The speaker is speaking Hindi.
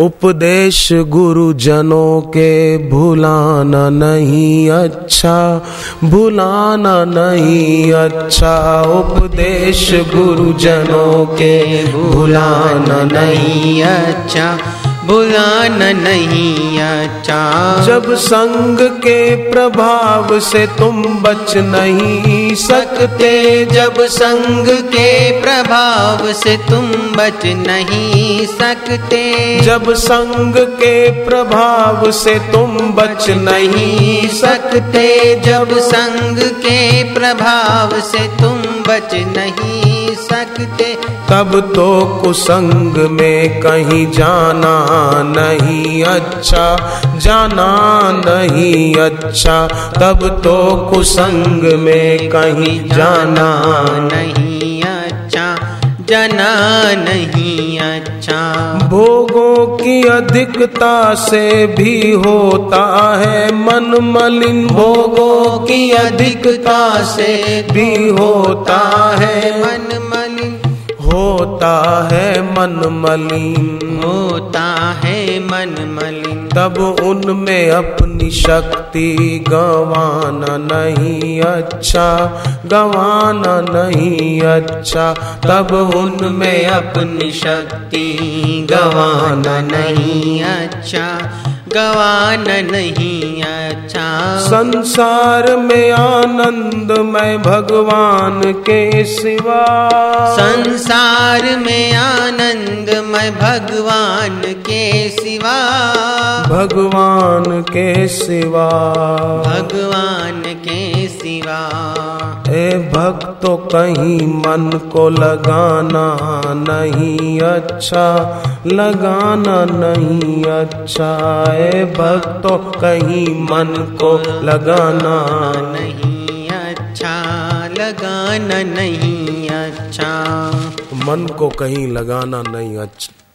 उपदेश गुरुजनों के भुलाना नहीं अच्छा भुलाना नहीं अच्छा। उपदेश गुरुजनों के भुलाना नहीं अच्छा। बुलाना नहीं अच्छा जब संग के प्रभाव से तुम बच नहीं सकते। जब संग के प्रभाव से तुम बच नहीं सकते। जब संग के प्रभाव से तुम बच नहीं सकते। जब संग के प्रभाव से तुम बच नहीं सकते। तब तो कुसंग में कहीं जाना नहीं अच्छा जाना नहीं अच्छा। तब तो कुसंग में कहीं जाना नहीं अच्छा जाना नहीं अच्छा। भोगों की अधिकता से भी होता है मन मलिन। भोगों की अधिकता से भी होता है मन होता है मन मलिन। होता है मन मलिन। तब उनमें अपनी शक्ति गवाना नहीं अच्छा गवाना नहीं अच्छा। तब उनमें अपनी शक्ति गवाना नहीं अच्छा। गवाना नहीं अच्छा। संसार में आनंद मैं भगवान के सिवा। संसार में आनंद मैं भगवान के सिवा। भगवान के सिवा। भगवान के सिवा। ए भक्तो कहीं मन को लगाना नहीं अच्छा लगाना नहीं अच्छा। ए भक्तों कहीं मन को लगाना नहीं अच्छा लगाना नहीं अच्छा। मन को कहीं लगाना नहीं अच्छा।